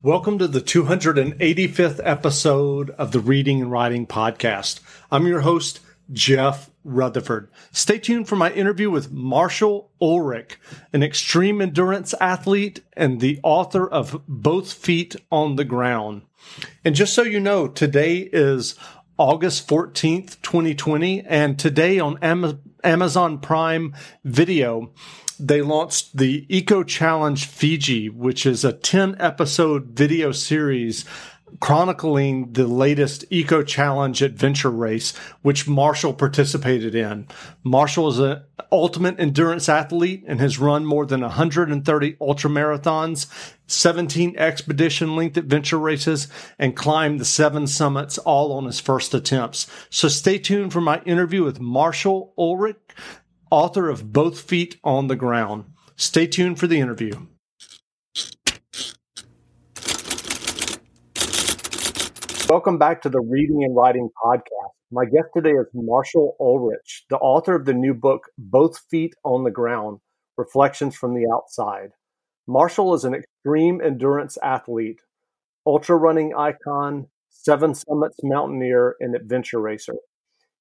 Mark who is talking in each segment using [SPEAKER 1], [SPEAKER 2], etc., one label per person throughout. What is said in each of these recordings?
[SPEAKER 1] Welcome to the 285th episode of the Reading and Writing Podcast. I'm your host, Jeff Rutherford. Stay tuned for my interview with Marshall Ulrich, an extreme endurance athlete and the author of Both Feet on the Ground. And just so you know, today is August 14th, 2020, and today on Amazon Prime Video, they launched the Eco Challenge Fiji, which is a 10 episode video series chronicling the latest Eco Challenge adventure race, which Marshall participated in. Marshall is an ultimate endurance athlete and has run more than 130 ultra marathons, 17 expedition length adventure races, and climbed the seven summits all on his first attempts. So stay tuned for my interview with Marshall Ulrich author of Both Feet on the Ground. Stay tuned for the interview. Welcome back to the Reading and Writing Podcast. My guest today is Marshall Ulrich, the author of the new book, Both Feet on the Ground Reflections from the Outside. Marshall is an extreme endurance athlete, ultra running icon, Seven Summits mountaineer, and adventure racer.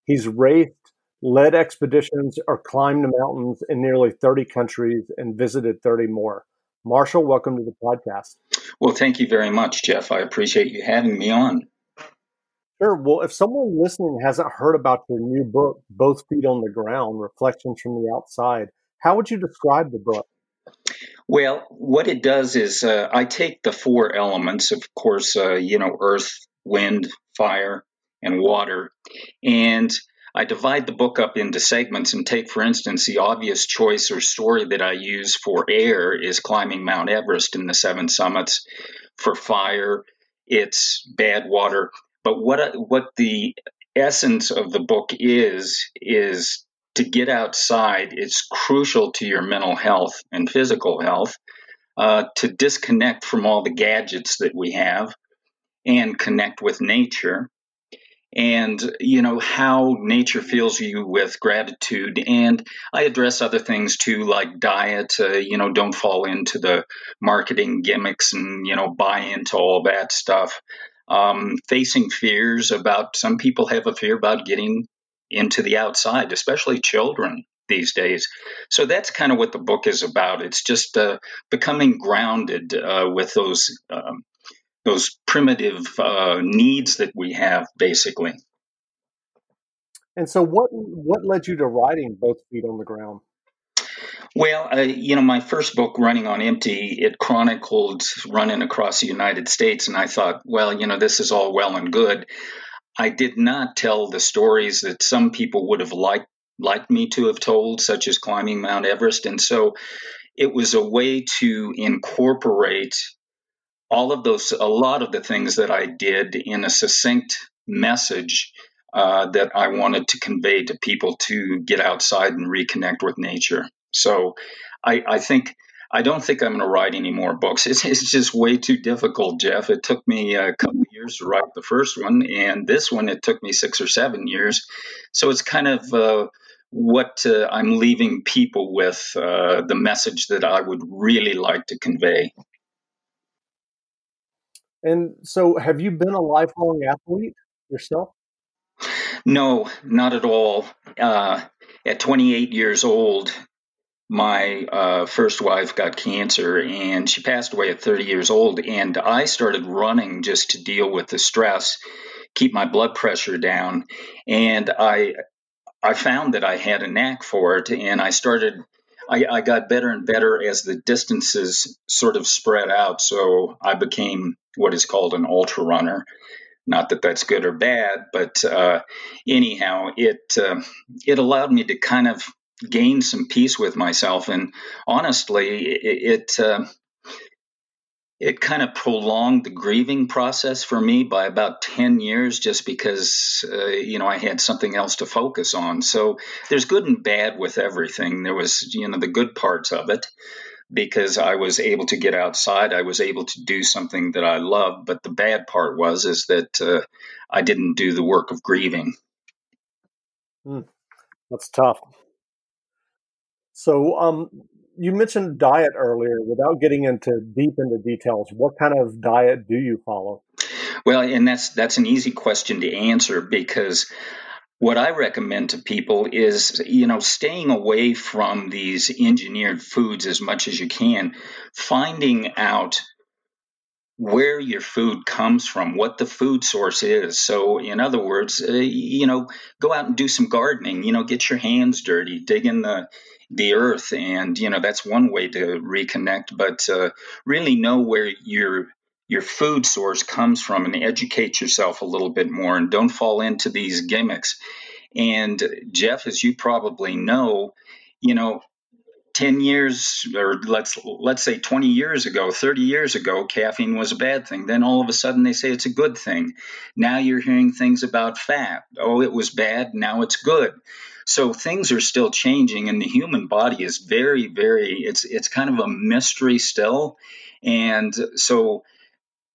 [SPEAKER 1] He's raced led expeditions or climbed the mountains in nearly 30 countries and visited 30 more. Marshall, welcome to the podcast.
[SPEAKER 2] Well, thank you very much, Jeff. I appreciate you having me on.
[SPEAKER 1] Sure. Well, if someone listening hasn't heard about your new book, Both Feet on the Ground Reflections from the Outside, how would you describe the book?
[SPEAKER 2] Well, what it does is uh, I take the four elements, of course, uh, you know, earth, wind, fire, and water, and I divide the book up into segments and take, for instance, the obvious choice or story that I use for air is climbing Mount Everest in the seven summits. For fire, it's Badwater. But what what the essence of the book is is to get outside. It's crucial to your mental health and physical health uh, to disconnect from all the gadgets that we have and connect with nature and you know how nature fills you with gratitude. And i address other things too like diet uh, you know don't fall into the marketing gimmicks and you know buy into all that stuff. Um, facing fears about some people have a fear about getting into the outside especially children these days. So that's kind of what the book is about. It's just uh, becoming grounded uh, with those um, those primitive uh, needs that we have, basically.
[SPEAKER 1] And so, what what led you to writing both feet on the ground?
[SPEAKER 2] Well, uh, you know, my first book, Running on Empty, it chronicled running across the United States, and I thought, well, you know, this is all well and good. I did not tell the stories that some people would have liked liked me to have told, such as climbing Mount Everest, and so it was a way to incorporate all of those, a lot of the things that I did in a succinct message uh, that I wanted to convey to people to get outside and reconnect with nature. So I, I think. I don't think I'm going to write any more books. It's, it's, just way too difficult, Jeff. It took me a couple years to write the first one, and this one it took me six or seven years. So it's kind of uh, what uh, I'm leaving people with uh, the message that I would really like to convey.
[SPEAKER 1] And so, have you been a lifelong athlete yourself?
[SPEAKER 2] No, not at all. Uh, at 28 years old, my uh, first wife got cancer and she passed away at 30 years old. And I started running just to deal with the stress, keep my blood pressure down. And I, I found that I had a knack for it. And I started I, I, got better and better as the distances sort of spread out. So I became what is called an ultra runner. Not that that's good or bad, but uh, anyhow, it uh, it allowed me to kind of gain some peace with myself, and honestly, it, it uh, it kind of prolonged the grieving process for me by about 10 years just because uh, you know i had something else to focus on. So there's good and bad with everything. There was you know the good parts of it because i was able to get outside i was able to do something that i loved but the bad part was is that uh, i didn't do the work of grieving
[SPEAKER 1] mm, that's tough so um you mentioned diet earlier. Without getting into deep into details, what kind of diet do you follow?
[SPEAKER 2] Well, and that's that's an easy question to answer because what I recommend to people is, you know, staying away from these engineered foods as much as you can, finding out where your food comes from, what the food source is. So, in other words, uh, you know, go out and do some gardening. You know, get your hands dirty, dig in the the earth, and you know that's one way to reconnect. But uh, really know where your your food source comes from, and educate yourself a little bit more, and don't fall into these gimmicks. And Jeff, as you probably know, you know 10 years or let's let's say 20 years ago 30 years ago caffeine was a bad thing. Then all of a sudden they say it's a good thing. Now you're hearing things about fat. Oh it was bad. Now it's good. So things are still changing and the human body is very very it's it's kind of a mystery still. And so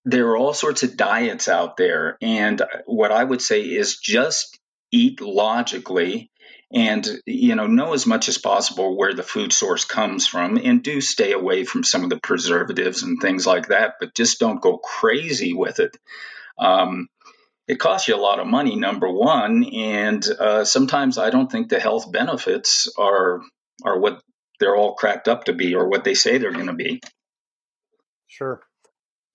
[SPEAKER 2] there are all sorts of diets out there and what i would say is just eat logically and you know know as much as possible where the food source comes from and do stay away from some of the preservatives and things like that but just don't go crazy with it. Um, it costs you a lot of money number one and uh, sometimes i don't think the health benefits are are what they're all cracked up to be or what they say they're going to be.
[SPEAKER 1] Sure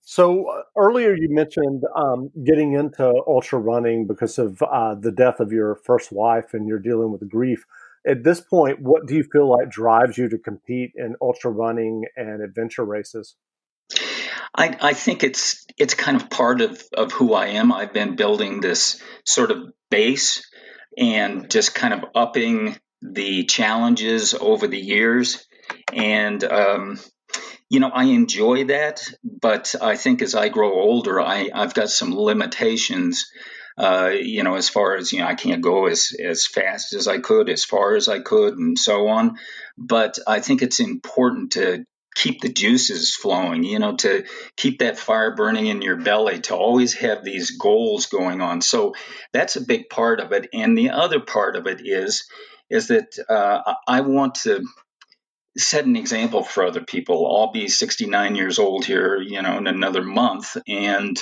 [SPEAKER 1] so uh, earlier you mentioned um, getting into ultra running because of uh, the death of your first wife, and you're dealing with grief. At this point, what do you feel like drives you to compete in ultra running and adventure races?
[SPEAKER 2] I, I think it's it's kind of part of, of who I am. I've been building this sort of base and just kind of upping the challenges over the years. And um, you know, I enjoy that, but I think as I grow older, I, I've got some limitations. Uh, you know, as far as you know, I can't go as as fast as I could, as far as I could, and so on. But I think it's important to keep the juices flowing. You know, to keep that fire burning in your belly, to always have these goals going on. So that's a big part of it. And the other part of it is is that uh, I want to set an example for other people. I'll be 69 years old here, you know, in another month, and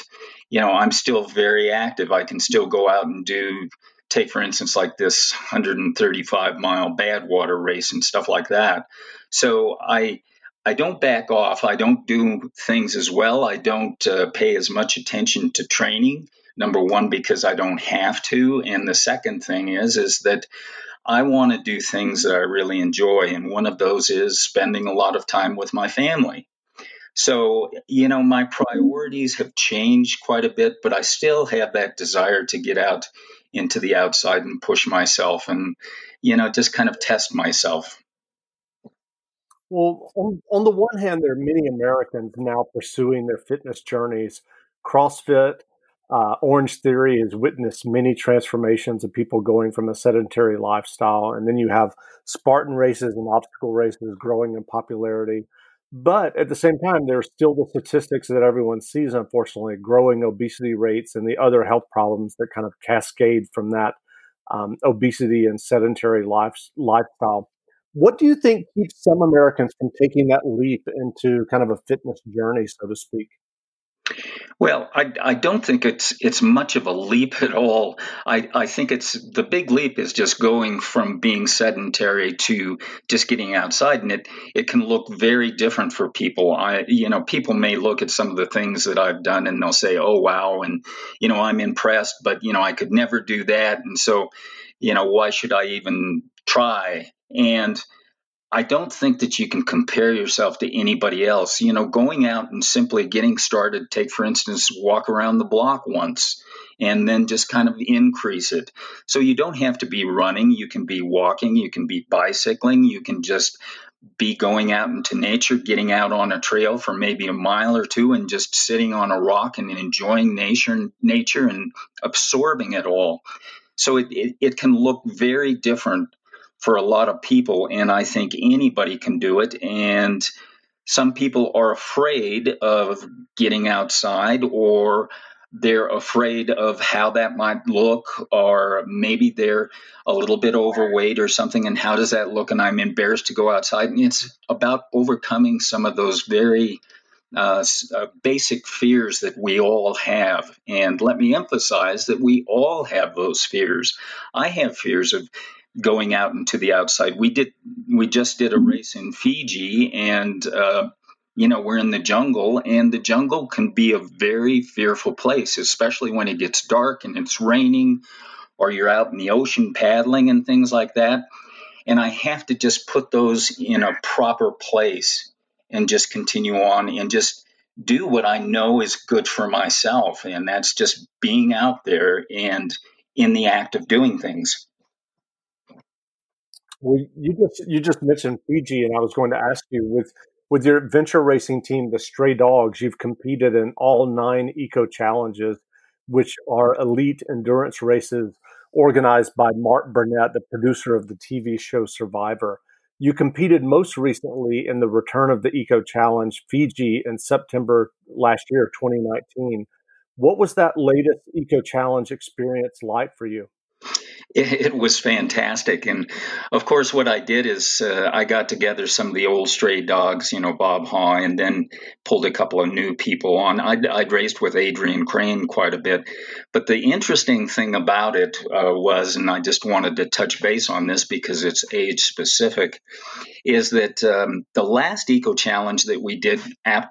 [SPEAKER 2] you know, I'm still very active. I can still go out and do, take for instance, like this 135 mile Badwater race and stuff like that. So I. I don't back off. I don't do things as well. I don't uh, pay as much attention to training. Number one, because I don't have to, and the second thing is is that I want to do things that I really enjoy. And one of those is spending a lot of time with my family. So, you know, my priorities have changed quite a bit, but I still have that desire to get out into the outside and push myself and, you know, just kind of test myself.
[SPEAKER 1] Well, on, on the one hand, there are many Americans now pursuing their fitness journeys. CrossFit, uh, Orange Theory has witnessed many transformations of people going from a sedentary lifestyle. And then you have Spartan races and obstacle races growing in popularity. But at the same time, there's still the statistics that everyone sees, unfortunately, growing obesity rates and the other health problems that kind of cascade from that um, obesity and sedentary life, lifestyle. What do you think keeps some Americans from taking that leap into kind of a fitness journey, so to speak?
[SPEAKER 2] Well, I, I don't think it's it's much of a leap at all. I, I think it's the big leap is just going from being sedentary to just getting outside, and it it can look very different for people. I you know people may look at some of the things that I've done and they'll say, oh wow, and you know I'm impressed, but you know I could never do that, and so you know why should I even try? And I don't think that you can compare yourself to anybody else. You know, going out and simply getting started, take for instance, walk around the block once and then just kind of increase it. So you don't have to be running, you can be walking, you can be bicycling, you can just be going out into nature, getting out on a trail for maybe a mile or two and just sitting on a rock and enjoying nature nature and absorbing it all. So it, it, it can look very different for a lot of people, and I think anybody can do it. And some people are afraid of getting outside or they're afraid of how that might look, or maybe they're a little bit overweight or something, and how does that look? And I'm embarrassed to go outside. And it's about overcoming some of those very uh, uh, basic fears that we all have. And let me emphasize that we all have those fears. I have fears of going out into the outside. We did we just did a race in Fiji, and uh, you know we're in the jungle, and the jungle can be a very fearful place, especially when it gets dark and it's raining, or you're out in the ocean paddling and things like that. And I have to just put those in a proper place and just continue on and just do what I know is good for myself. And that's just being out there and in the act of doing things.
[SPEAKER 1] Well, you just you just mentioned Fiji, and I was going to ask you with with your adventure racing team, the Stray Dogs. You've competed in all nine eco challenges, which are elite endurance races organized by Mark Burnett, the producer of the TV show Survivor. You competed most recently in the return of the Eco Challenge Fiji in September last year, 2019. What was that latest Eco Challenge experience like for you?
[SPEAKER 2] It, it, was fantastic. And of course, what I did is uh, I got together some of the old stray dogs, you know, Bob Haw, and then pulled a couple of new people on. I'd, I'd raced with Adrian Crane quite a bit. But the interesting thing about it uh, was, and I just wanted to touch base on this because it's age specific, is that um, the last Eco Challenge that we did,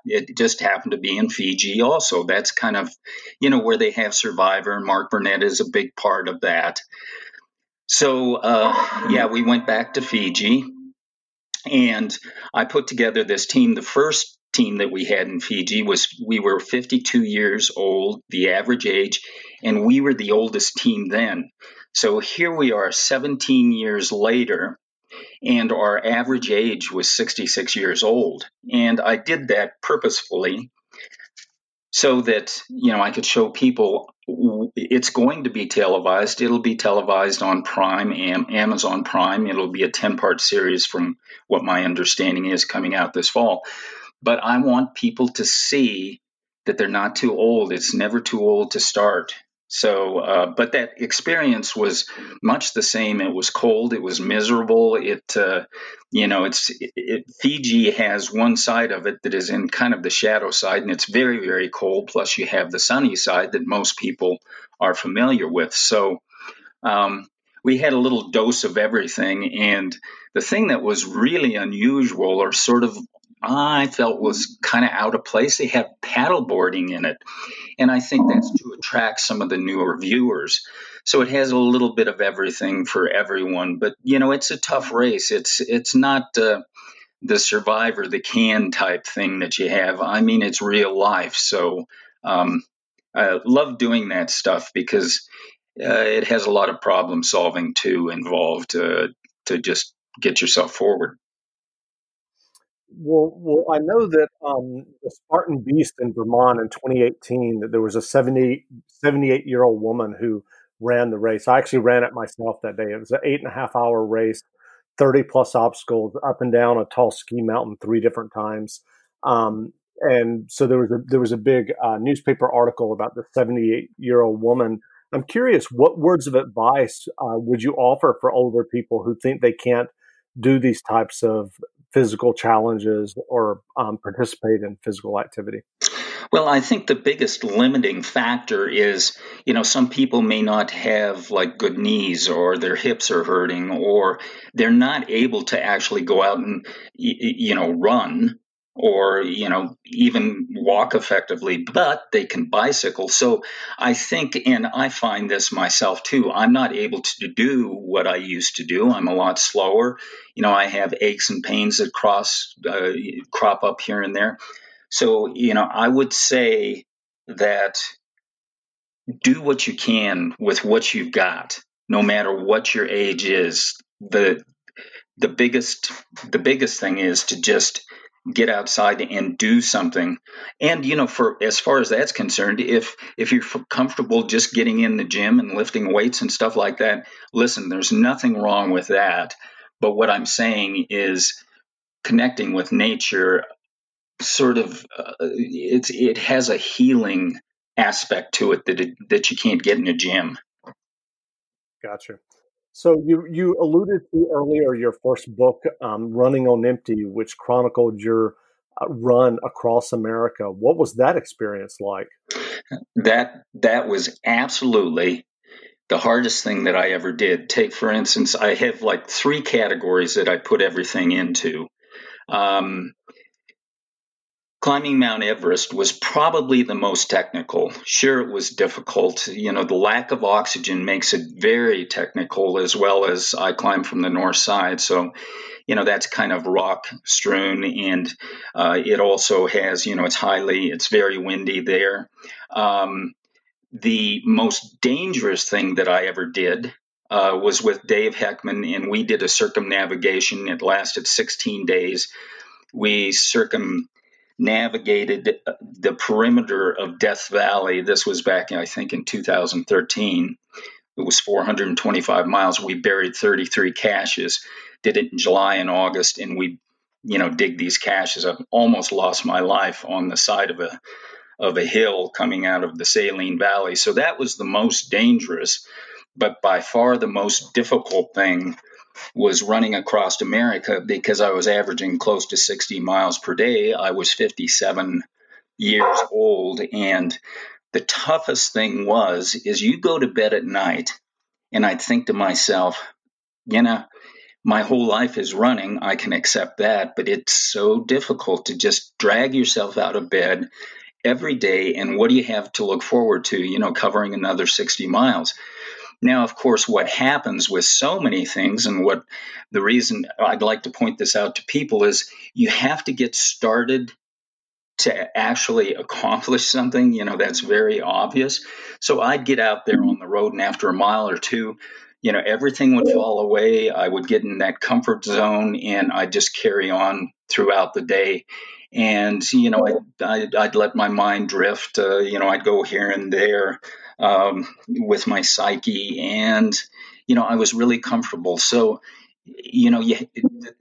[SPEAKER 2] it just happened to be in Fiji also. That's kind of, you know, where they have Survivor. Mark Burnett is a big part of that. So, uh, yeah, we went back to Fiji and I put together this team. The first team that we had in Fiji was we were 52 years old, the average age, and we were the oldest team then. So here we are 17 years later, and our average age was 66 years old. And I did that purposefully so that you know I could show people it's going to be televised. It'll be televised on Prime, Amazon Prime. It'll be a 10 part series from what my understanding is coming out this fall. But I want people to see that they're not too old. It's never too old to start. So, uh, but that experience was much the same. It was cold. It was miserable. It, uh, you know, it's it, it, Fiji has one side of it that is in kind of the shadow side, and it's very, very cold. Plus, you have the sunny side that most people are familiar with. So, um, we had a little dose of everything. And the thing that was really unusual or sort of I felt was kind of out of place. They have paddleboarding in it. And I think that's to attract some of the newer viewers. So it has a little bit of everything for everyone. But, you know, it's a tough race. It's, it's not uh, the survivor, the can type thing that you have. I mean, it's real life. So um, I love doing that stuff because uh, it has a lot of problem solving too involved uh, to just get yourself forward.
[SPEAKER 1] Well, well, I know that um, the Spartan Beast in Vermont in 2018, that there was a 70, 78 year old woman who ran the race. I actually ran it myself that day. It was an eight and a half hour race, 30 plus obstacles up and down a tall ski mountain three different times. Um, and so there was a there was a big uh, newspaper article about the 78 year old woman. I'm curious, what words of advice uh, would you offer for older people who think they can't do these types of physical challenges or um, participate in physical activity?
[SPEAKER 2] Well, I think the biggest limiting factor is, you know, some people may not have like good knees or their hips are hurting or they're not able to actually go out and, you know, run or you know even walk effectively but they can bicycle. So i think and i find this myself too i'm not able to do what i used to do. I'm a lot slower. You know i have aches and pains that cross uh, crop up here and there. So you know i would say that do what you can with what you've got no matter what your age is. The the biggest the biggest thing is to just get outside and do something and you know for as far as that's concerned if if you're comfortable just getting in the gym and lifting weights and stuff like that listen there's nothing wrong with that but what i'm saying is connecting with nature sort of uh, it's it has a healing aspect to it that it, that you can't get in a gym.
[SPEAKER 1] Gotcha. So you you alluded to earlier your first book, um, "Running on Empty," which chronicled your uh, run across America. What was that experience like?
[SPEAKER 2] That that was absolutely the hardest thing that I ever did. Take for instance, I have like three categories that I put everything into. Um, climbing Mount Everest was probably the most technical. Sure, it was difficult. You know, the lack of oxygen makes it very technical, as well as I climb from the north side. So, you know, that's kind of rock strewn, and uh, it also has, you know, it's highly, it's very windy there. Um, the most dangerous thing that I ever did uh, was with Dave Heckman, and we did a circumnavigation. It lasted 16 days. We circum navigated the perimeter of Death Valley. This was back, I think, in 2013. It was 425 miles. We buried 33 caches. Did it in July and August, and we, you know, dig these caches. I've almost lost my life on the side of a of a hill coming out of the Saline Valley. So that was the most dangerous, but by far the most difficult thing was running across America because I was averaging close to 60 miles per day. I was 57 years old and the toughest thing was is you go to bed at night and I'd think to myself, you know, my whole life is running. I can accept that, but it's so difficult to just drag yourself out of bed every day and what do you have to look forward to, you know, covering another 60 miles. Now, of course, what happens with so many things, and what the reason I'd like to point this out to people is you have to get started to actually accomplish something. You know, that's very obvious. So I'd get out there on the road, and after a mile or two, you know, everything would fall away. I would get in that comfort zone and I'd just carry on throughout the day. And, you know, I'd, I'd, I'd let my mind drift. Uh, you know, I'd go here and there um, with my psyche, and you know I was really comfortable. So you know, you,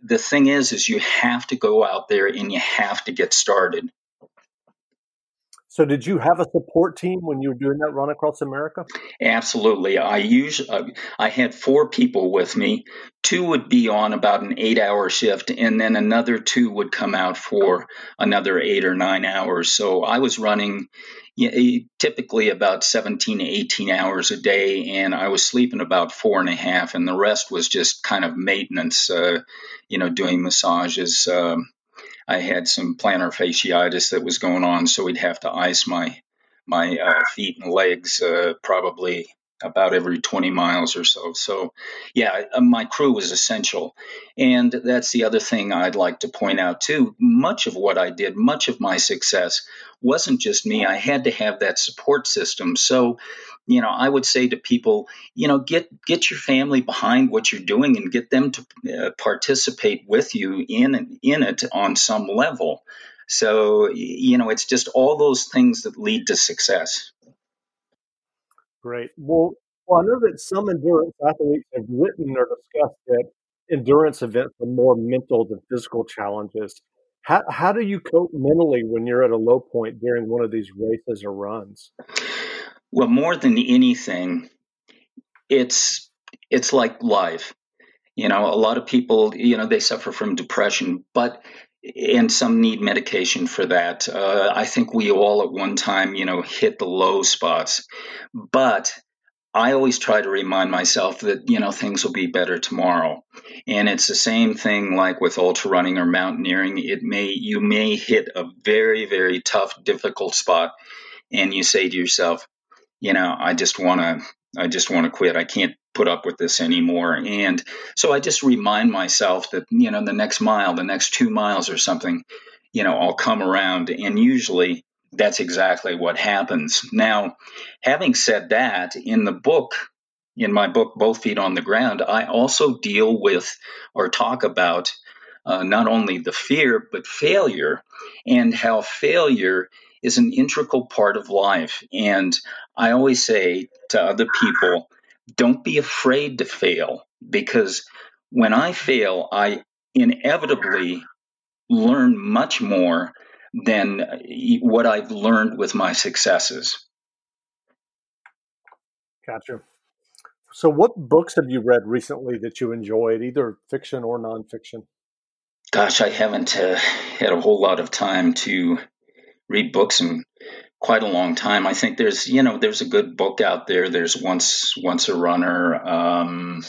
[SPEAKER 2] the thing is, is you have to go out there and you have to get started.
[SPEAKER 1] So, did you have a support team when you were doing that run across America?
[SPEAKER 2] Absolutely. I usually uh, I had four people with me. Two would be on about an eight-hour shift, and then another two would come out for another eight or nine hours. So I was running typically about 17 to 18 hours a day, and I was sleeping about four and a half, and the rest was just kind of maintenance. Uh, you know, doing massages. Um, I had some plantar fasciitis that was going on, so we'd have to ice my my uh, feet and legs uh, probably about every 20 miles or so. So, yeah, uh, my crew was essential. And that's the other thing I'd like to point out too. Much of what I did, much of my success wasn't just me. I had to have that support system. So, you know, I would say to people, you know, get get your family behind what you're doing and get them to uh, participate with you in in it on some level. So, you know, it's just all those things that lead to success.
[SPEAKER 1] Great. Well, well, I know that some endurance athletes have written or discussed that endurance events are more mental than physical challenges. How, how do you cope mentally when you're at a low point during one of these races or runs?
[SPEAKER 2] Well, more than anything, it's it's like life. You know, a lot of people, you know, they suffer from depression, but and some need medication for that. Uh, I think we all at one time, you know, hit the low spots, but I always try to remind myself that you know things will be better tomorrow, and it's the same thing like with ultra running or mountaineering. It may you may hit a very very tough, difficult spot, and you say to yourself, you know, I just want to I just want to quit. I can't put up with this anymore. And so I just remind myself that, you know, the next mile, the next two miles or something, you know, I'll come around. And usually that's exactly what happens. Now, having said that, in the book, in my book, Both Feet on the Ground, I also deal with or talk about uh, not only the fear, but failure and how failure is an integral part of life. And I always say to other people, don't be afraid to fail because when I fail, I inevitably learn much more than what I've learned with my successes.
[SPEAKER 1] Gotcha. So, what books have you read recently that you enjoyed, either fiction or nonfiction?
[SPEAKER 2] Gosh, I haven't uh, had a whole lot of time to read books in quite a long time. I think there's, you know, there's a good book out there. There's once once a runner. Um,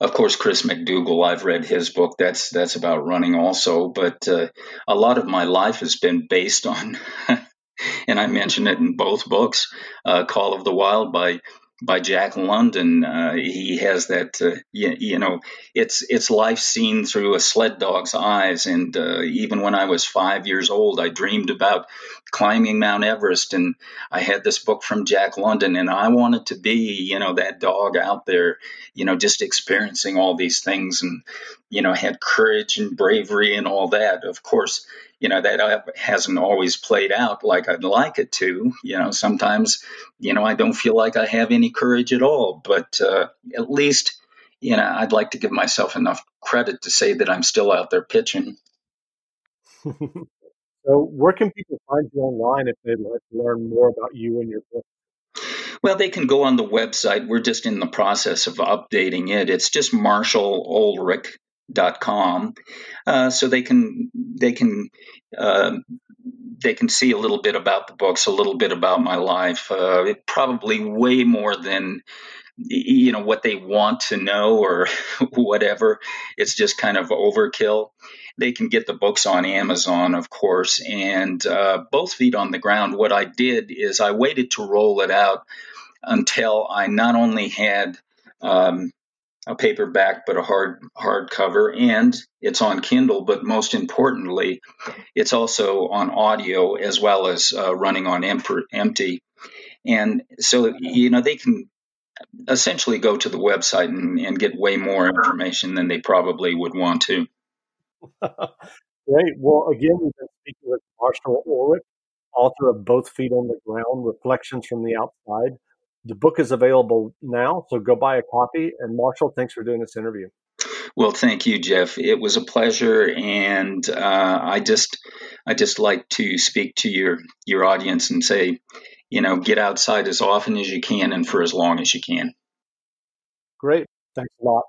[SPEAKER 2] of course, Chris McDougall. I've read his book. That's that's about running also. But uh, a lot of my life has been based on, and I mention it in both books. Uh, Call of the Wild by by Jack London. Uh, he has that, uh, you, you, know, it's it's life seen through a sled dog's eyes. And uh, even when I was five years old, I dreamed about climbing Mount Everest, and I had this book from Jack London, and I wanted to be, you know, that dog out there, you know, just experiencing all these things, and you know, had courage and bravery and all that. Of course, you know that hasn't always played out like I'd like it to. You know, sometimes you know I don't feel like I have any courage at all, but uh, at least you know I'd like to give myself enough credit to say that I'm still out there pitching.
[SPEAKER 1] so, where can people find you online if they'd like to learn more about you and your book?
[SPEAKER 2] Well, they can go on the website. We're just in the process of updating it. It's just Marshall Ulrich dot com, uh, so they can they can uh, they can see a little bit about the books, a little bit about my life. Uh, probably way more than you know what they want to know or whatever. It's just kind of overkill. They can get the books on Amazon, of course, and uh, both feet on the ground. What I did is I waited to roll it out until I not only had um, a paperback but a hard hardcover and it's on kindle but most importantly it's also on audio as well as uh, running on empty and so you know they can essentially go to the website and, and get way more information than they probably would want to
[SPEAKER 1] great well again we've been speaking with marshall ulrich author of both feet on the ground reflections from the outside the book is available now, so go buy a copy. And Marshall, thanks for doing this interview.
[SPEAKER 2] Well, thank you, Jeff. It was a pleasure, and uh, I just, I just like to speak to your your audience and say, you know, get outside as often as you can and for as long as you can.
[SPEAKER 1] Thanks a lot.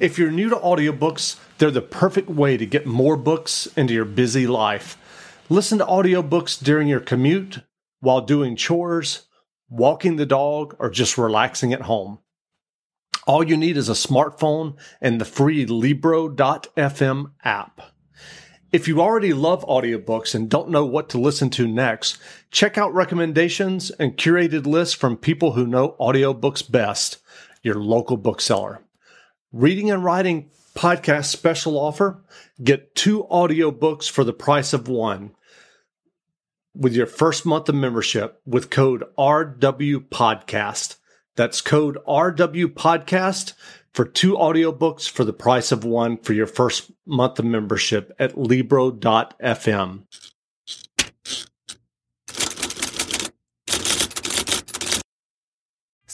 [SPEAKER 1] If you're new to audiobooks, they're the perfect way to get more books into your busy life. Listen to audiobooks during your commute, while doing chores walking the dog, or just relaxing at home. All you need is a smartphone and the free Libro.fm app. If you already love audiobooks and don't know what to listen to next, check out recommendations and curated lists from people who know audiobooks best, your local bookseller. Reading and Writing Podcast special offer get two audiobooks for the price of one with your first month of membership with code RW Podcast. That's code RW Podcast for two audiobooks for the price of one for your first month of membership at Libro.fm.